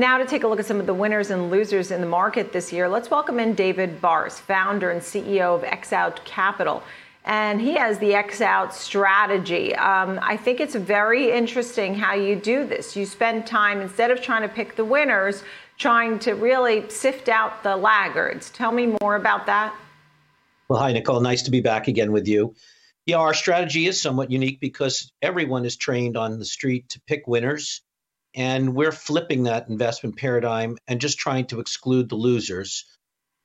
Now, to take a look at some of the winners and losers in the market this year, let's welcome in David Barse, founder and CEO of XOut Capital. And he has the XOut strategy. Um, I think it's very interesting how you do this. You spend time, instead of trying to pick the winners, trying to really sift out the laggards. Tell me more about that. Well, hi, Nicole. Nice to be back again with you. Yeah, our strategy is somewhat unique because everyone is trained on the street to pick winners and we're flipping that investment paradigm and just trying to exclude the losers.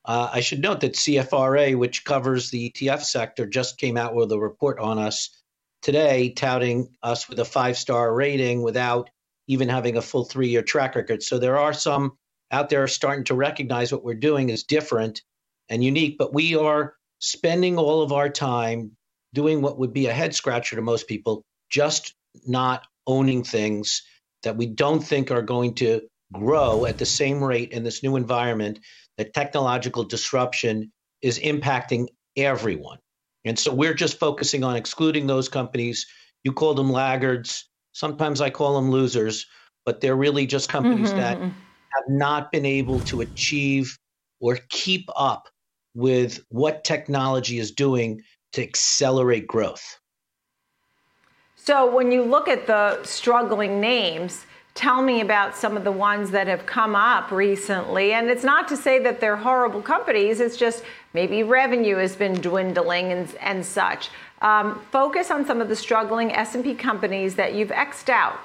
Uh, I should note that CFRA, which covers the ETF sector, just came out with a report on us today, touting us with a five star rating without even having a full three year track record. So there are some out there starting to recognize what we're doing is different and unique, but we are spending all of our time doing what would be a head scratcher to most people, just not owning things that we don't think are going to grow at the same rate in this new environment, that technological disruption is impacting everyone. And so we're just focusing on excluding those companies. You call them laggards. Sometimes I call them losers, but they're really just companies mm-hmm. that have not been able to achieve or keep up with what technology is doing to accelerate growth. So when you look at the struggling names, tell me about some of the ones that have come up recently. And it's not to say that they're horrible companies, it's just maybe revenue has been dwindling and, and such. Um, focus on some of the struggling S&P companies that you've X'd out.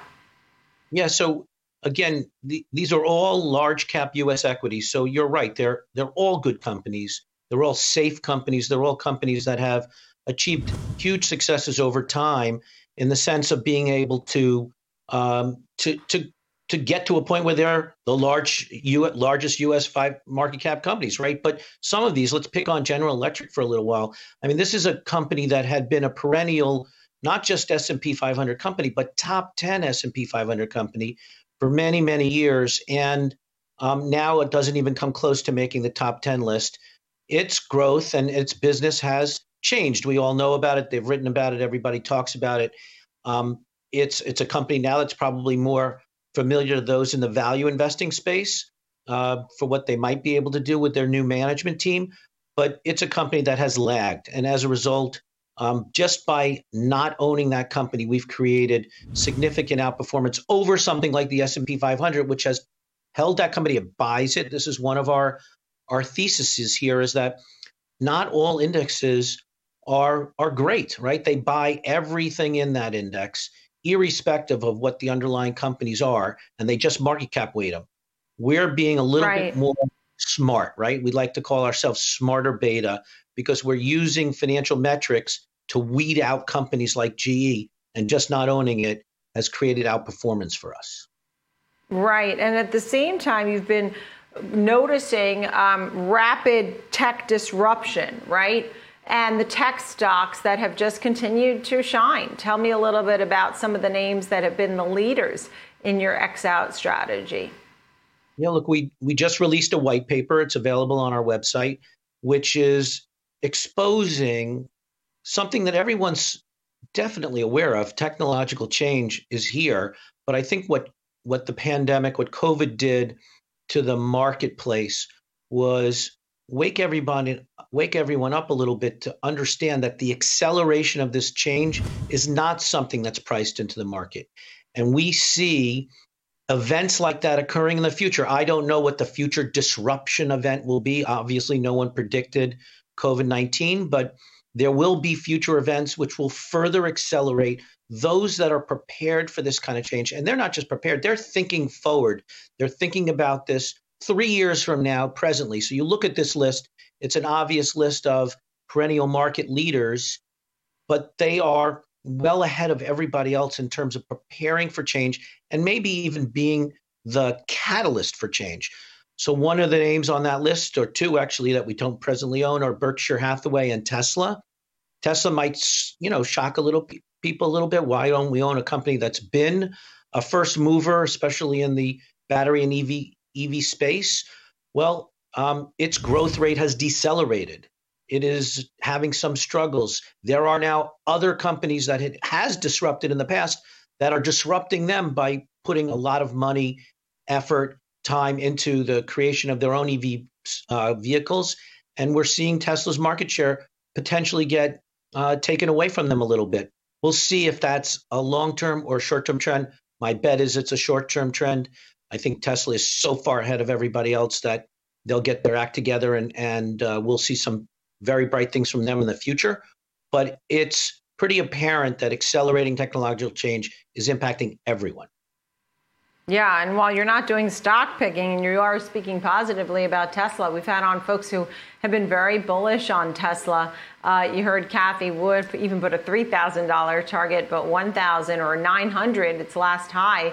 Yeah, so again, the, these are all large cap U.S. equities. So you're right; they're they're all good companies. They're all safe companies. They're all companies that have achieved huge successes over time in the sense of being able to um, to to to get to a point where they're the large U, largest U.S. five market cap companies, right? But some of these, let's pick on General Electric for a little while. I mean, this is a company that had been a perennial, not just S&P 500 company, but top 10 S&P 500 company for many many years, and um, now it doesn't even come close to making the top 10 list. Its growth and its business has changed. We all know about it. They've written about it. Everybody talks about it. Um, it's it's a company now that's probably more familiar to those in the value investing space uh, for what they might be able to do with their new management team. But it's a company that has lagged, and as a result, um, just by not owning that company, we've created significant outperformance over something like the S and P 500, which has held that company. It buys it. This is one of our our theses here: is that not all indexes are are great, right? They buy everything in that index, irrespective of what the underlying companies are, and they just market cap weight them. We're being a little right. bit more smart, right? We like to call ourselves smarter beta because we're using financial metrics to weed out companies like GE, and just not owning it has created outperformance for us. Right, and at the same time, you've been noticing um, rapid tech disruption, right? And the tech stocks that have just continued to shine. Tell me a little bit about some of the names that have been the leaders in your X out strategy. Yeah, look, we we just released a white paper. It's available on our website, which is exposing something that everyone's definitely aware of. Technological change is here, but I think what what the pandemic, what COVID did to the marketplace was wake everybody wake everyone up a little bit to understand that the acceleration of this change is not something that's priced into the market. And we see events like that occurring in the future. I don't know what the future disruption event will be. Obviously no one predicted covid-19 but there will be future events which will further accelerate those that are prepared for this kind of change. And they're not just prepared they're thinking forward. They're thinking about this three years from now, presently. So you look at this list, it's an obvious list of perennial market leaders, but they are well ahead of everybody else in terms of preparing for change and maybe even being the catalyst for change. So one of the names on that list, or two actually, that we don't presently own, are Berkshire Hathaway and Tesla. Tesla might, you know, shock a little people a little bit. Why don't we own a company that's been a first mover, especially in the battery and EV EV space? Well, um, its growth rate has decelerated. It is having some struggles. There are now other companies that it has disrupted in the past that are disrupting them by putting a lot of money, effort, time into the creation of their own EV uh, vehicles, and we're seeing Tesla's market share potentially get uh, taken away from them a little bit. We'll see if that's a long term or short term trend. My bet is it's a short term trend. I think Tesla is so far ahead of everybody else that they'll get their act together and, and uh, we'll see some very bright things from them in the future. But it's pretty apparent that accelerating technological change is impacting everyone. Yeah, and while you're not doing stock picking and you are speaking positively about Tesla, we've had on folks who have been very bullish on Tesla. Uh, you heard Cathie Wood even put a $3,000 target, but 1,000 or 900, its last high.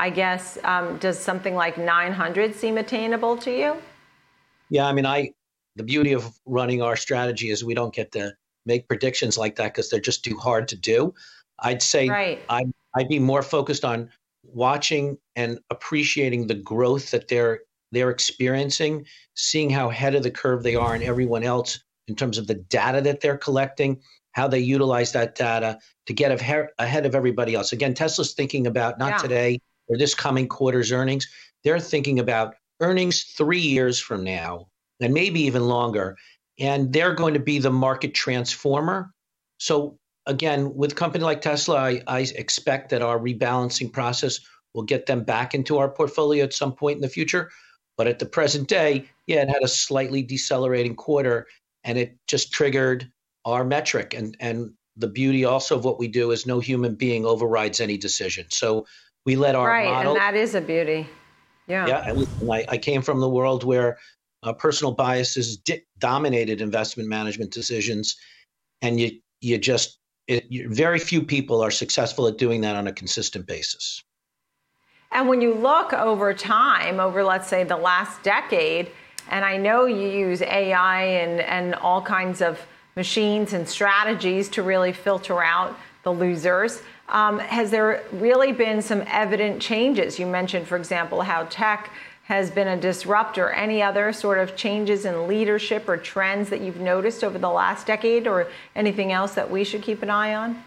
I guess um, does something like 900 seem attainable to you? Yeah, I mean, I the beauty of running our strategy is we don't get to make predictions like that because they're just too hard to do. I'd say right. I, I'd be more focused on watching and appreciating the growth that they're they're experiencing, seeing how ahead of the curve they are and everyone else in terms of the data that they're collecting, how they utilize that data to get ahead of everybody else. Again, Tesla's thinking about not yeah. today or this coming quarter's earnings. They're thinking about earnings three years from now and maybe even longer. And they're going to be the market transformer. So again, with a company like Tesla, I, I expect that our rebalancing process will get them back into our portfolio at some point in the future. But at the present day, yeah, it had a slightly decelerating quarter and it just triggered our metric. And, and the beauty also of what we do is no human being overrides any decision. So we let our right, model. and that is a beauty. Yeah. Yeah. I, I came from the world where uh, personal biases di- dominated investment management decisions, and you you just it, you, very few people are successful at doing that on a consistent basis. And when you look over time, over let's say the last decade, and I know you use AI and, and all kinds of machines and strategies to really filter out the losers. Um, has there really been some evident changes? You mentioned, for example, how tech has been a disruptor. Any other sort of changes in leadership or trends that you've noticed over the last decade, or anything else that we should keep an eye on?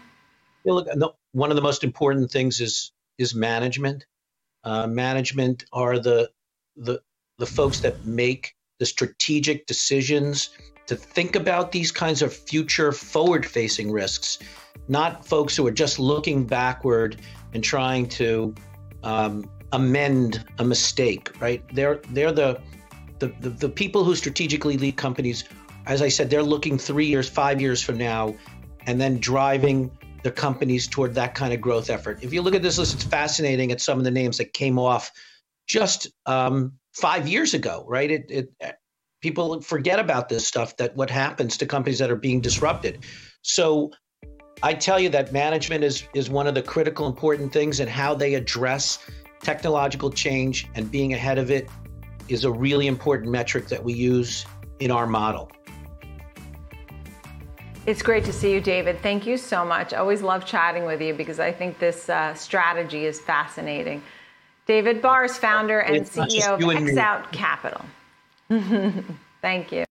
Yeah, look, one of the most important things is is management. Uh, management are the the the folks that make the strategic decisions to think about these kinds of future forward facing risks, not folks who are just looking backward and trying to um, amend a mistake, right? They're they're the, the the, the people who strategically lead companies. As I said, they're looking three years, five years from now, and then driving the companies toward that kind of growth effort. If you look at this list, it's fascinating at some of the names that came off just um, five years ago, right? It, it people forget about this stuff that what happens to companies that are being disrupted. So I tell you that management is is one of the critical important things and how they address technological change and being ahead of it is a really important metric that we use in our model. It's great to see you, David. Thank you so much. Always love chatting with you because I think this uh, strategy is fascinating. David Barse, founder and it's CEO of Xout Capital. Thank you.